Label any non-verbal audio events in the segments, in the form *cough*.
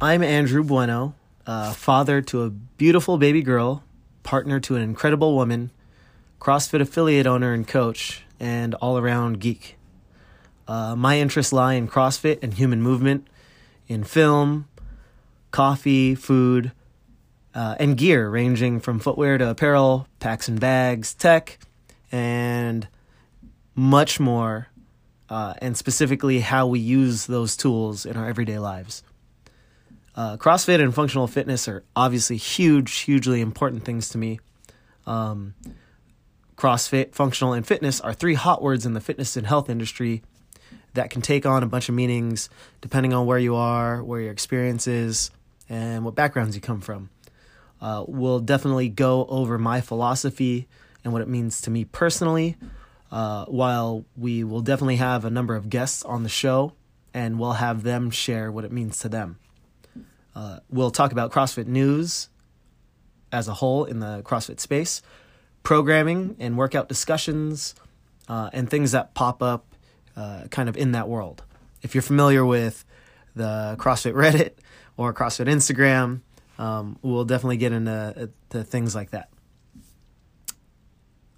I'm Andrew Bueno, father to a beautiful baby girl, partner to an incredible woman, CrossFit affiliate owner and coach, and all around geek. Uh, my interests lie in CrossFit and human movement, in film, coffee, food, uh, and gear, ranging from footwear to apparel, packs and bags, tech, and much more, uh, and specifically how we use those tools in our everyday lives. Uh, CrossFit and functional fitness are obviously huge, hugely important things to me. Um, CrossFit, functional, and fitness are three hot words in the fitness and health industry that can take on a bunch of meanings depending on where you are, where your experience is, and what backgrounds you come from. Uh, we'll definitely go over my philosophy and what it means to me personally, uh, while we will definitely have a number of guests on the show and we'll have them share what it means to them. Uh, we'll talk about CrossFit news as a whole in the CrossFit space, programming and workout discussions, uh, and things that pop up uh, kind of in that world. If you're familiar with the CrossFit Reddit or CrossFit Instagram, um, we'll definitely get into uh, things like that.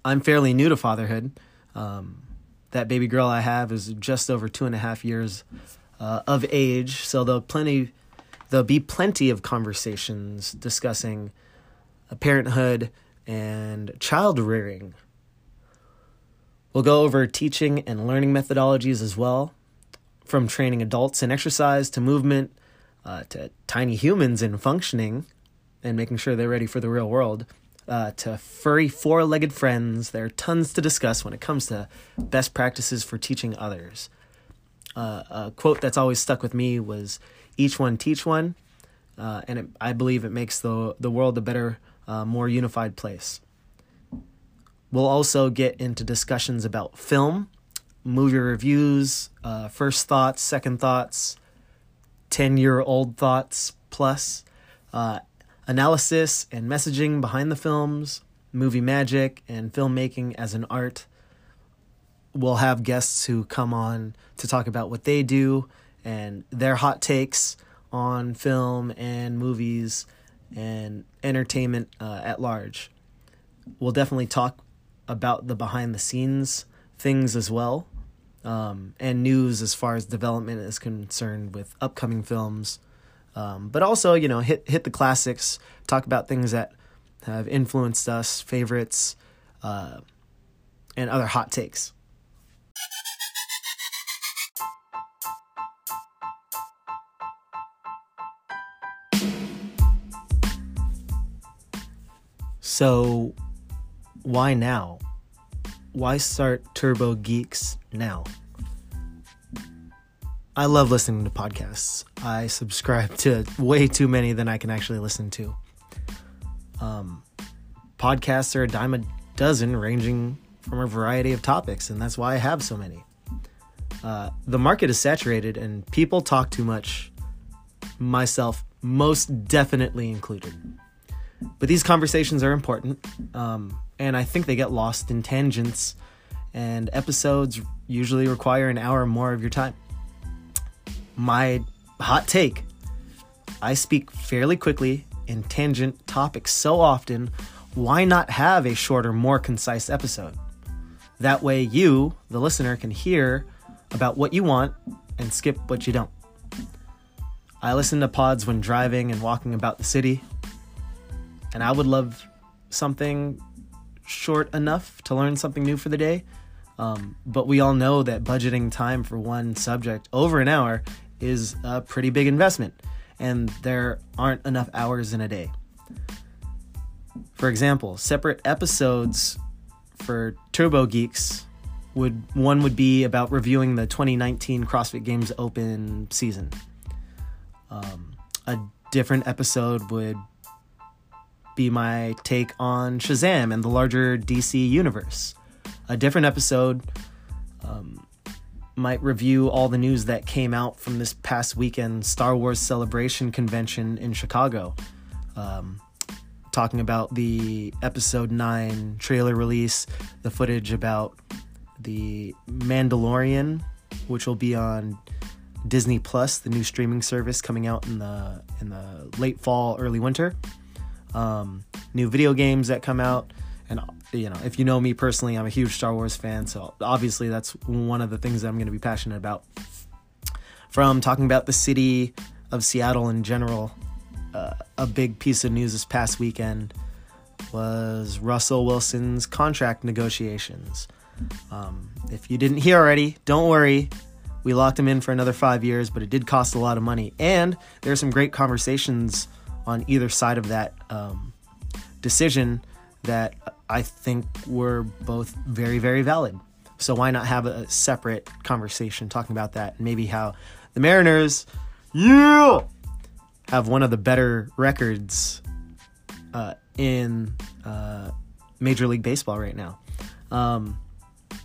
I'm fairly new to fatherhood. Um, that baby girl I have is just over two and a half years uh, of age, so there'll plenty there'll be plenty of conversations discussing parenthood and child rearing. We'll go over teaching and learning methodologies as well, from training adults in exercise to movement uh, to tiny humans in functioning and making sure they're ready for the real world. Uh, to furry four legged friends. There are tons to discuss when it comes to best practices for teaching others. Uh, a quote that's always stuck with me was each one teach one, uh, and it, I believe it makes the the world a better, uh, more unified place. We'll also get into discussions about film, movie reviews, uh, first thoughts, second thoughts, ten year old thoughts plus, uh, analysis and messaging behind the films, movie magic, and filmmaking as an art. We'll have guests who come on to talk about what they do and their hot takes on film and movies and entertainment uh, at large. We'll definitely talk about the behind the scenes things as well, um, and news as far as development is concerned with upcoming films. Um, but also, you know, hit hit the classics. Talk about things that have influenced us, favorites, uh, and other hot takes. So, why now? Why start Turbo Geeks now? I love listening to podcasts. I subscribe to way too many than I can actually listen to. Um, podcasts are a dime a dozen, ranging from a variety of topics, and that's why I have so many. Uh, the market is saturated, and people talk too much, myself most definitely included. But these conversations are important, um, and I think they get lost in tangents, and episodes usually require an hour or more of your time. My hot take I speak fairly quickly in tangent topics so often, why not have a shorter, more concise episode? That way, you, the listener, can hear about what you want and skip what you don't. I listen to pods when driving and walking about the city, and I would love something short enough to learn something new for the day. Um, but we all know that budgeting time for one subject over an hour is a pretty big investment, and there aren't enough hours in a day. For example, separate episodes for Turbo Geeks would one would be about reviewing the 2019 CrossFit Games Open season. Um, a different episode would be my take on Shazam and the larger DC universe. A different episode um, might review all the news that came out from this past weekend Star Wars Celebration convention in Chicago. Um, talking about the episode 9 trailer release, the footage about the Mandalorian, which will be on Disney Plus, the new streaming service coming out in the in the late fall, early winter. Um, new video games that come out, and you know, if you know me personally, I'm a huge Star Wars fan, so obviously that's one of the things that I'm going to be passionate about. From talking about the city of Seattle in general, uh, a big piece of news this past weekend was Russell Wilson's contract negotiations. Um, if you didn't hear already, don't worry. We locked him in for another five years, but it did cost a lot of money. And there are some great conversations on either side of that um, decision that I think were both very, very valid. So why not have a separate conversation talking about that? Maybe how the Mariners, yeah, have one of the better records uh, in uh, Major League Baseball right now. Um,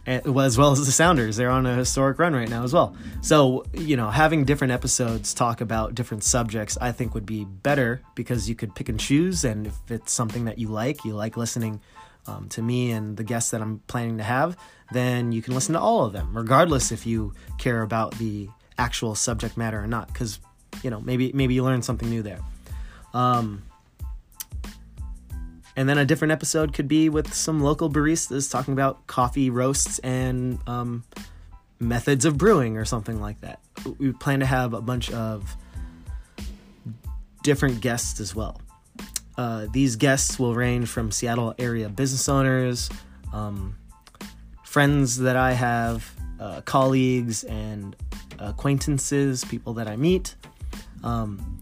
as well as the Sounders. They're on a historic run right now as well. So, you know, having different episodes talk about different subjects, I think would be better because you could pick and choose. And if it's something that you like, you like listening um, to me and the guests that I'm planning to have, then you can listen to all of them, regardless if you care about the actual subject matter or not. Because, you know, maybe maybe you learn something new there. Um, and then a different episode could be with some local baristas talking about coffee roasts and um, methods of brewing or something like that. We plan to have a bunch of different guests as well. Uh, these guests will range from Seattle area business owners, um, friends that I have, uh, colleagues, and acquaintances, people that I meet. Um,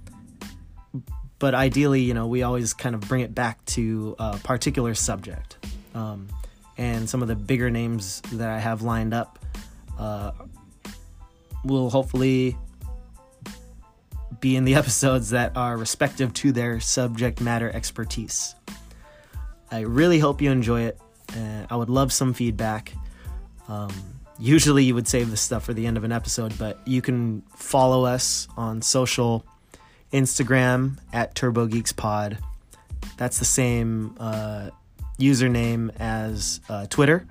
but ideally, you know, we always kind of bring it back to a particular subject. Um, and some of the bigger names that I have lined up uh, will hopefully be in the *laughs* episodes that are respective to their subject matter expertise. I really hope you enjoy it. Uh, I would love some feedback. Um, usually, you would save this stuff for the end of an episode, but you can follow us on social Instagram at Turbo Geeks Pod. That's the same uh, username as uh, Twitter,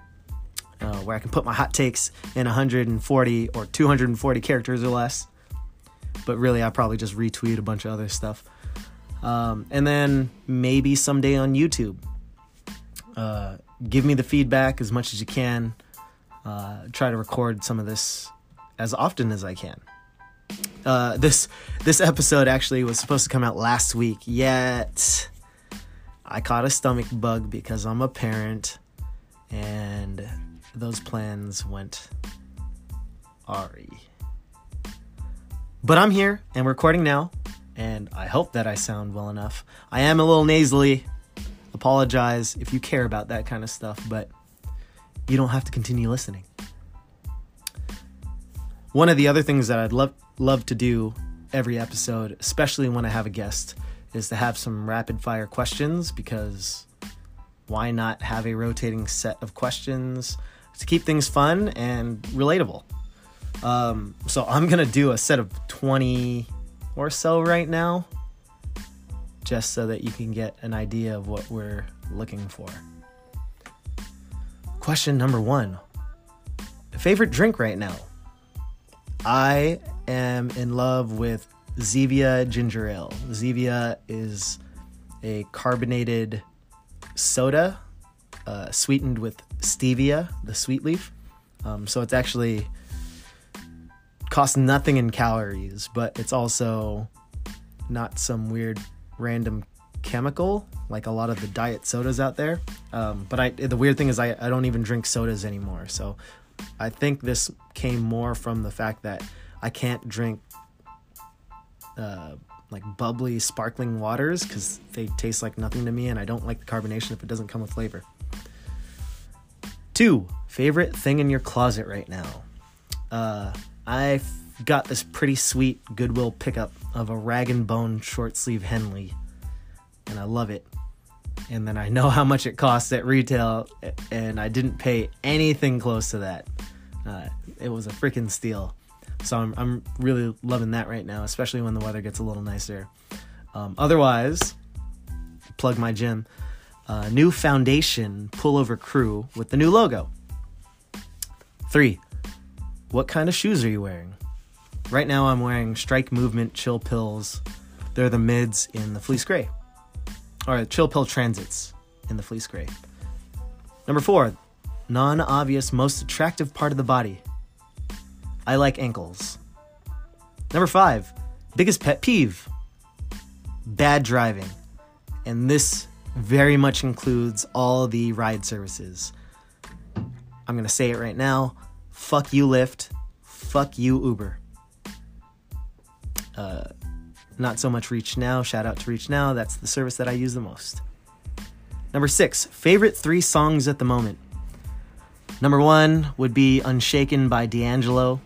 uh, where I can put my hot takes in 140 or 240 characters or less. But really, I probably just retweet a bunch of other stuff. Um, and then maybe someday on YouTube. Uh, give me the feedback as much as you can. Uh, try to record some of this as often as I can. Uh, this this episode actually was supposed to come out last week, yet I caught a stomach bug because I'm a parent, and those plans went Ari. But I'm here and recording now, and I hope that I sound well enough. I am a little nasally. Apologize if you care about that kind of stuff, but you don't have to continue listening. One of the other things that I'd love love to do every episode, especially when I have a guest, is to have some rapid fire questions because why not have a rotating set of questions to keep things fun and relatable? Um, so I'm gonna do a set of 20 or so right now, just so that you can get an idea of what we're looking for. Question number one Favorite drink right now? I am in love with Zevia Ginger Ale. Zevia is a carbonated soda uh, sweetened with stevia, the sweet leaf. Um, so it's actually costs nothing in calories, but it's also not some weird random chemical like a lot of the diet sodas out there. Um, but I, the weird thing is I, I don't even drink sodas anymore. So I think this came more from the fact that I can't drink uh, like bubbly sparkling waters because they taste like nothing to me and I don't like the carbonation if it doesn't come with flavor. Two, favorite thing in your closet right now. Uh, I've got this pretty sweet Goodwill pickup of a rag and bone short sleeve Henley, and I love it. And then I know *laughs* how much it costs at retail, and I didn't pay anything close to that. Uh, it was a freaking steal. So I'm, I'm really loving that right now, especially when the weather gets a little nicer. Um, otherwise, plug my gym. Uh, new foundation pullover crew with the new logo. Three, what kind of shoes are you wearing? Right now, I'm wearing Strike Movement Chill Pills. They're the mids in the fleece gray, or Chill Pill Transits in the fleece gray. Number four, non obvious, most attractive part of the body. I like ankles. Number five, biggest pet peeve bad driving. And this very much includes all the ride services. I'm going to say it right now fuck you, Lyft. Fuck you, Uber. Uh, not so much Reach Now. Shout out to Reach Now. That's the service that I use the most. Number six, favorite three songs at the moment. Number one would be Unshaken by D'Angelo.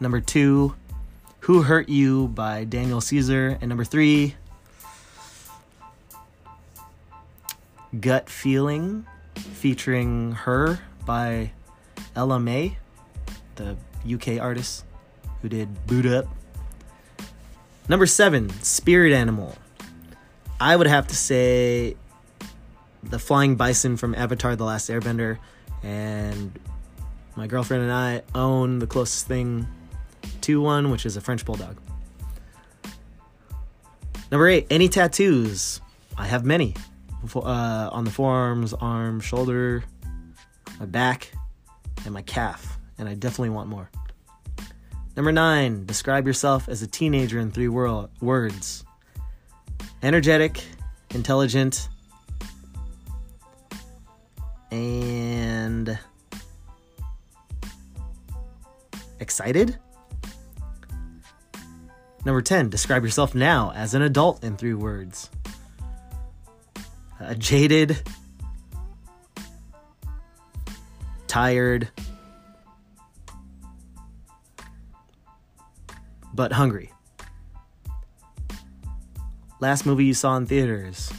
Number two, Who Hurt You by Daniel Caesar. And number three, Gut Feeling featuring H.E.R. by Ella Mai, the UK artist who did Boo'd Up. Number seven, Spirit Animal. I would have to say the flying bison from Avatar The Last Airbender, and my girlfriend and I own the closest thing to one, which is a French bulldog. Number eight, any tattoos? I have many. Uh, on the forearms, arm, shoulder, my back, and my calf, and I definitely want more. Number nine, describe yourself as a teenager in three wor- words energetic, intelligent, and excited. Number 10, describe yourself now as an adult in three words. Uh, jaded, tired, but hungry. Last movie you saw in theaters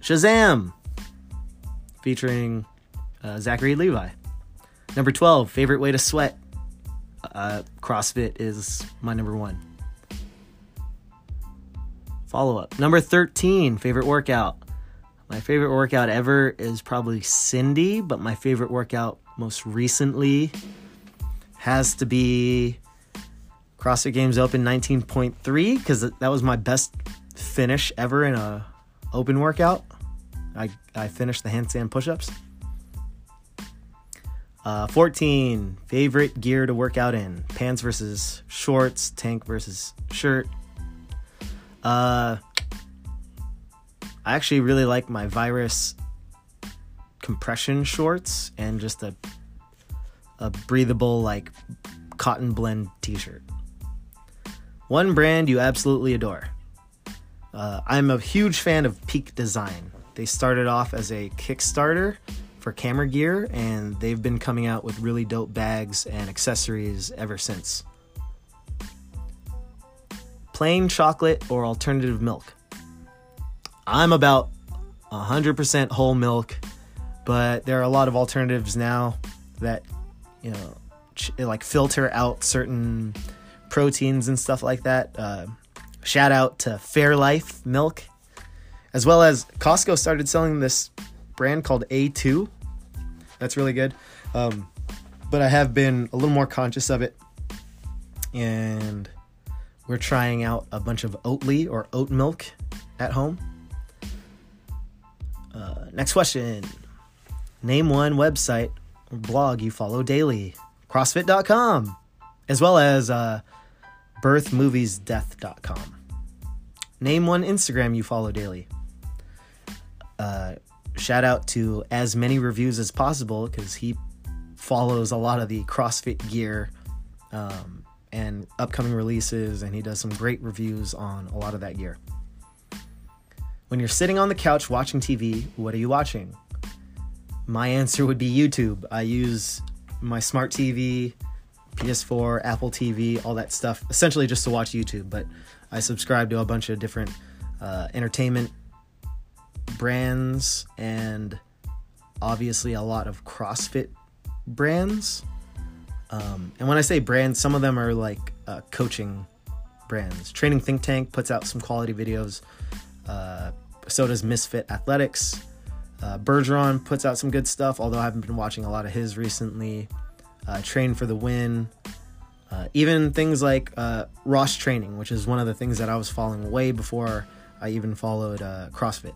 Shazam! featuring uh, Zachary Levi. Number 12, favorite way to sweat. Uh, CrossFit is my number one. Follow up. Number 13, favorite workout. My favorite workout ever is probably Cindy, but my favorite workout most recently has to be CrossFit Games Open 19.3 because that was my best finish ever in a open workout. I, I finished the handstand push-ups. Uh, 14 favorite gear to work out in. Pants versus shorts tank versus shirt. Uh, i actually really like my virus compression shorts and just a a breathable like cotton blend t-shirt. One brand you absolutely adore. Uh, i'm a huge fan of peak design. They started off as a Kickstarter for camera gear, and they've been coming out with really dope bags and accessories ever since. Plain chocolate or alternative milk? I'm about 100% whole milk, but there are a lot of alternatives now that, you know, like filter out certain proteins and stuff like that. Uh, shout out to Fairlife Milk as well as Costco started selling this brand called A2. That's really good. Um, but I have been a little more conscious of it. And we're trying out a bunch of Oatly or oat milk at home. Uh, next question Name one website or blog you follow daily. CrossFit.com, as well as uh, birthmoviesdeath.com. Name one Instagram you follow daily. Uh, shout out to as many reviews as possible because he follows a lot of the CrossFit gear um, and upcoming releases, and he does some great reviews on a lot of that gear. When you're sitting on the couch watching TV, what are you watching? My answer would be YouTube. I use my smart TV, PS4, Apple TV, all that stuff, essentially just to watch YouTube, but I subscribe to a bunch of different uh, entertainment brands and obviously a lot of CrossFit brands. Um, and when I say brands, some of them are like uh, coaching brands. Training Think Tank puts out some quality videos. Uh, so does Misfit Athletics. Uh, Bergeron puts out some good stuff, although I haven't been watching a lot of his recently. Uh, Train for the Win. Uh, even things like uh, Ross Training, which is one of the things that I was following way before I even followed uh, CrossFit.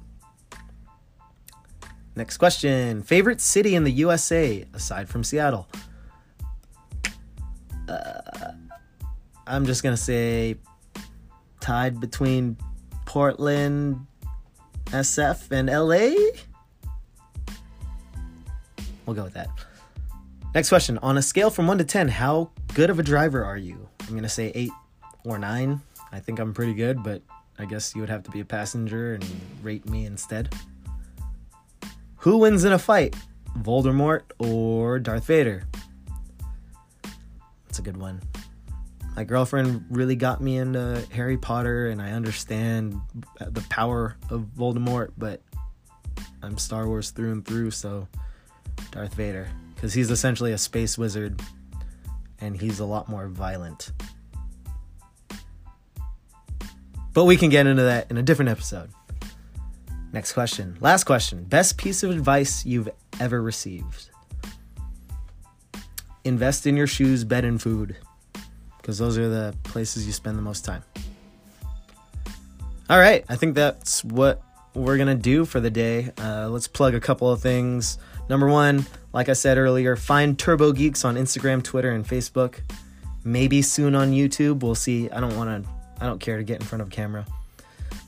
Next question Favorite city in the USA aside from Seattle? Uh, I'm just going to say tied between Portland, SF, and LA. We'll go with that. Next question. On a scale from 1 to 10, how good of a driver are you? I'm going to say 8 or 9. I think I'm pretty good, but I guess you would have to be a passenger and rate me instead. Who wins in a fight? Voldemort or Darth Vader? That's a good one. My girlfriend really got me into Harry Potter, and I understand the power of Voldemort, but I'm Star Wars through and through, so Darth Vader. Because he's essentially a space wizard, and he's a lot more violent. But we can get into that in a different episode. Next question. Last question. Best piece of advice you've ever received? Invest in your shoes, bed, and food because those are the places you spend the most time. All right, I think that's what we're gonna do for the day. Uh, let's plug a couple of things. Number one, like I said earlier, find Turbo Geeks on Instagram, Twitter, and Facebook. Maybe soon on YouTube. We'll see. I don't want to. I don't care to get in front of camera.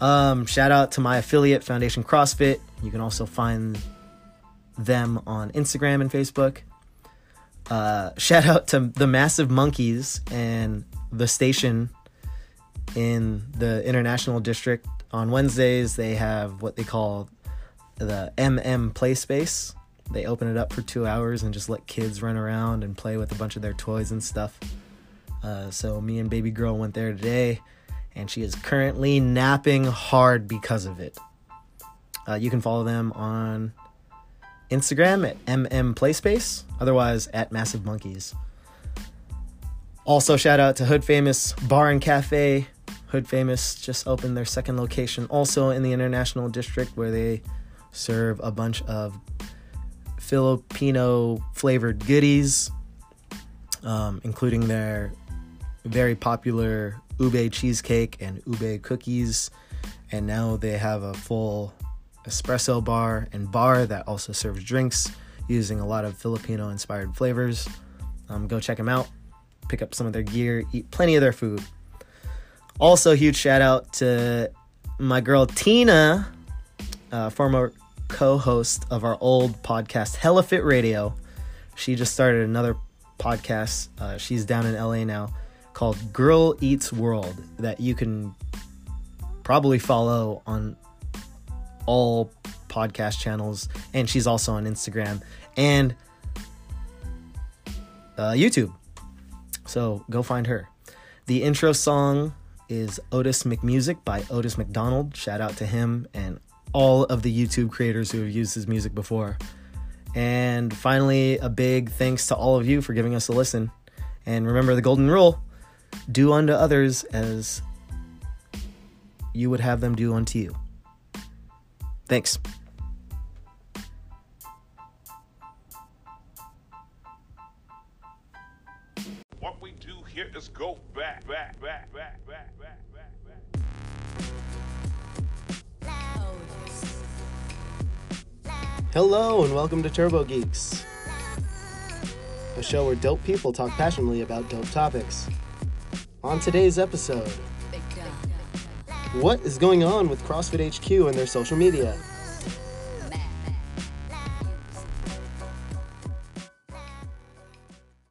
Um, shout out to my affiliate, Foundation CrossFit. You can also find them on Instagram and Facebook. Uh, *laughs* shout out to the Massive Monkeys and the station in the International District. On Wednesdays, they have what they call the MM Play Space. They open it up for two hours and just let kids run around and play with a bunch of their toys and stuff. Uh, so, me and baby girl went there today and she is currently napping hard because of it. Uh, you can follow them on Instagram at MM Playspace, otherwise at Massive Monkeys. Also, shout out to Hood Famous Bar and Cafe. Hood Famous just opened their second location, also in the International District, where they serve a bunch of Filipino flavored goodies, um, including their very popular ube cheesecake and ube cookies. And now they have a full espresso bar and bar that also serves drinks using a lot of Filipino inspired flavors. Um, go check them out, pick up some of their gear, eat plenty of their food. Also, huge shout out to my girl Tina, uh, former co host of our old podcast, Hella Fit Radio. She just started another podcast. Uh, she's down in LA now called Girl Eats World that you can probably follow on all podcast channels, and she's also on Instagram and uh, YouTube. So go find her. The intro song is Otis McMusic by Otis McDonald. Shout out to him and all of the YouTube creators who have used his music before. And finally, a big thanks to all of you for giving us a listen. And remember the golden rule do unto others as you would have them do unto you. Thanks. What we do here is go back, back, back, back, back, back, back, back. Hello, and welcome to Turbo Geeks, a show where dope people talk passionately about dope topics. On today's episode, what is going on with CrossFit HQ and their social media?